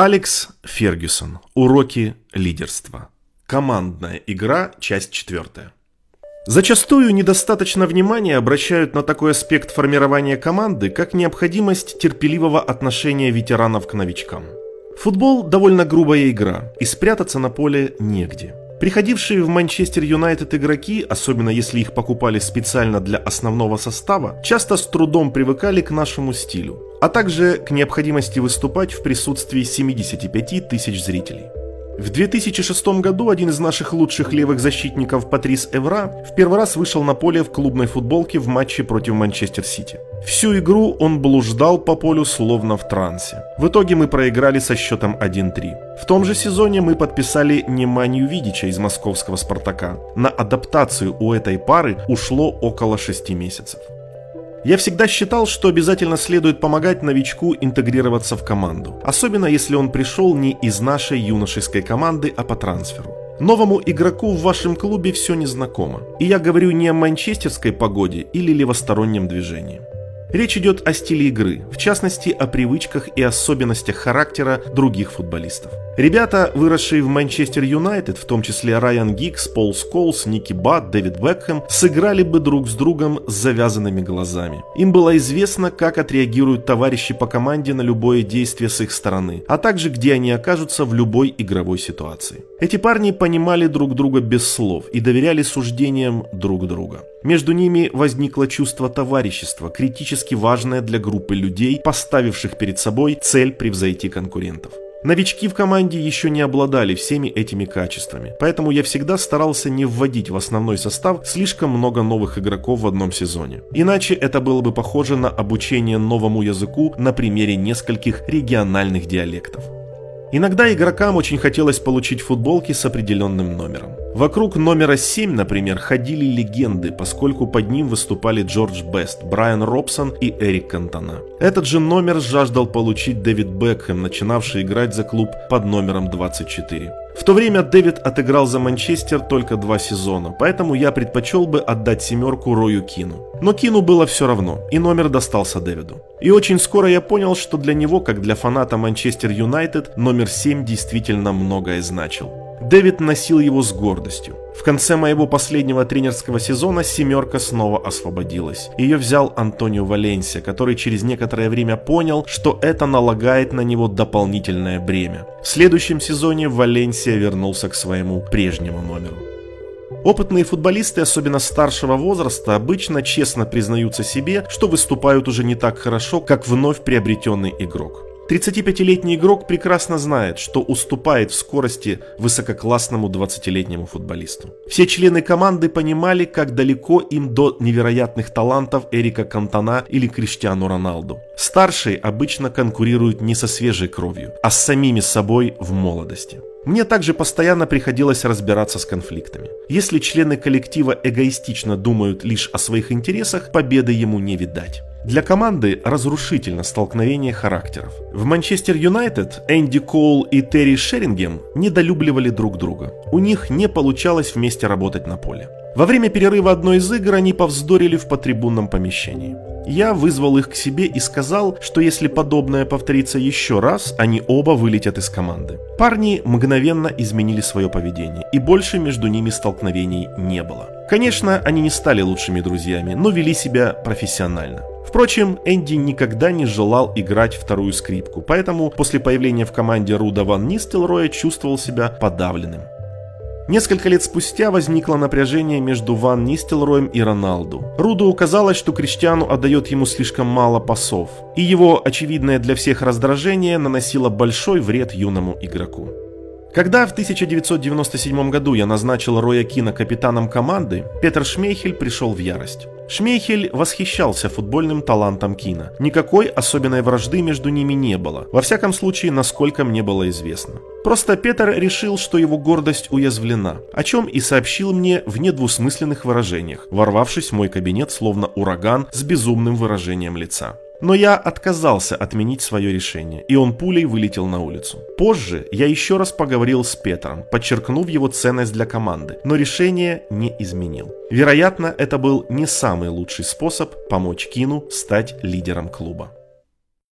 Алекс Фергюсон. Уроки лидерства. Командная игра. Часть четвертая. Зачастую недостаточно внимания обращают на такой аспект формирования команды, как необходимость терпеливого отношения ветеранов к новичкам. Футбол – довольно грубая игра, и спрятаться на поле негде. Приходившие в Манчестер Юнайтед игроки, особенно если их покупали специально для основного состава, часто с трудом привыкали к нашему стилю, а также к необходимости выступать в присутствии 75 тысяч зрителей. В 2006 году один из наших лучших левых защитников Патрис Эвра в первый раз вышел на поле в клубной футболке в матче против Манчестер Сити. Всю игру он блуждал по полю словно в трансе. В итоге мы проиграли со счетом 1-3. В том же сезоне мы подписали Неманию Видича из московского «Спартака». На адаптацию у этой пары ушло около 6 месяцев. Я всегда считал, что обязательно следует помогать новичку интегрироваться в команду, особенно если он пришел не из нашей юношеской команды, а по трансферу. Новому игроку в вашем клубе все незнакомо. И я говорю не о манчестерской погоде или левостороннем движении. Речь идет о стиле игры, в частности о привычках и особенностях характера других футболистов. Ребята, выросшие в Манчестер Юнайтед, в том числе Райан Гикс, Пол Сколс, Ники Бат, Дэвид Бекхэм, сыграли бы друг с другом с завязанными глазами. Им было известно, как отреагируют товарищи по команде на любое действие с их стороны, а также где они окажутся в любой игровой ситуации. Эти парни понимали друг друга без слов и доверяли суждениям друг друга. Между ними возникло чувство товарищества, критически важное для группы людей, поставивших перед собой цель превзойти конкурентов. Новички в команде еще не обладали всеми этими качествами, поэтому я всегда старался не вводить в основной состав слишком много новых игроков в одном сезоне. Иначе это было бы похоже на обучение новому языку на примере нескольких региональных диалектов. Иногда игрокам очень хотелось получить футболки с определенным номером. Вокруг номера 7, например, ходили легенды, поскольку под ним выступали Джордж Бест, Брайан Робсон и Эрик Кантона. Этот же номер жаждал получить Дэвид Бекхэм, начинавший играть за клуб под номером 24. В то время Дэвид отыграл за Манчестер только два сезона, поэтому я предпочел бы отдать семерку Рою Кину. Но Кину было все равно, и номер достался Дэвиду. И очень скоро я понял, что для него, как для фаната Манчестер Юнайтед, номер 7 действительно многое значил. Дэвид носил его с гордостью. В конце моего последнего тренерского сезона «семерка» снова освободилась. Ее взял Антонио Валенсия, который через некоторое время понял, что это налагает на него дополнительное бремя. В следующем сезоне Валенсия вернулся к своему прежнему номеру. Опытные футболисты, особенно старшего возраста, обычно честно признаются себе, что выступают уже не так хорошо, как вновь приобретенный игрок. 35-летний игрок прекрасно знает, что уступает в скорости высококлассному 20-летнему футболисту. Все члены команды понимали, как далеко им до невероятных талантов Эрика Кантона или Криштиану Роналду. Старшие обычно конкурируют не со свежей кровью, а с самими собой в молодости. Мне также постоянно приходилось разбираться с конфликтами. Если члены коллектива эгоистично думают лишь о своих интересах, победы ему не видать. Для команды разрушительно столкновение характеров. В Манчестер Юнайтед Энди Коул и Терри Шерингем недолюбливали друг друга. У них не получалось вместе работать на поле. Во время перерыва одной из игр они повздорили в потрибунном помещении. Я вызвал их к себе и сказал, что если подобное повторится еще раз, они оба вылетят из команды. Парни мгновенно изменили свое поведение, и больше между ними столкновений не было. Конечно, они не стали лучшими друзьями, но вели себя профессионально. Впрочем, Энди никогда не желал играть вторую скрипку, поэтому после появления в команде Руда Ван Нистелроя чувствовал себя подавленным. Несколько лет спустя возникло напряжение между Ван Нистелроем и Роналду. Руду казалось, что Криштиану отдает ему слишком мало пасов, и его очевидное для всех раздражение наносило большой вред юному игроку. Когда в 1997 году я назначил Роя Кина капитаном команды, Петр Шмейхель пришел в ярость. Шмейхель восхищался футбольным талантом Кина. Никакой особенной вражды между ними не было. Во всяком случае, насколько мне было известно. Просто Петр решил, что его гордость уязвлена, о чем и сообщил мне в недвусмысленных выражениях, ворвавшись в мой кабинет словно ураган с безумным выражением лица. Но я отказался отменить свое решение, и он пулей вылетел на улицу. Позже я еще раз поговорил с Петром, подчеркнув его ценность для команды, но решение не изменил. Вероятно, это был не самый лучший способ помочь Кину стать лидером клуба.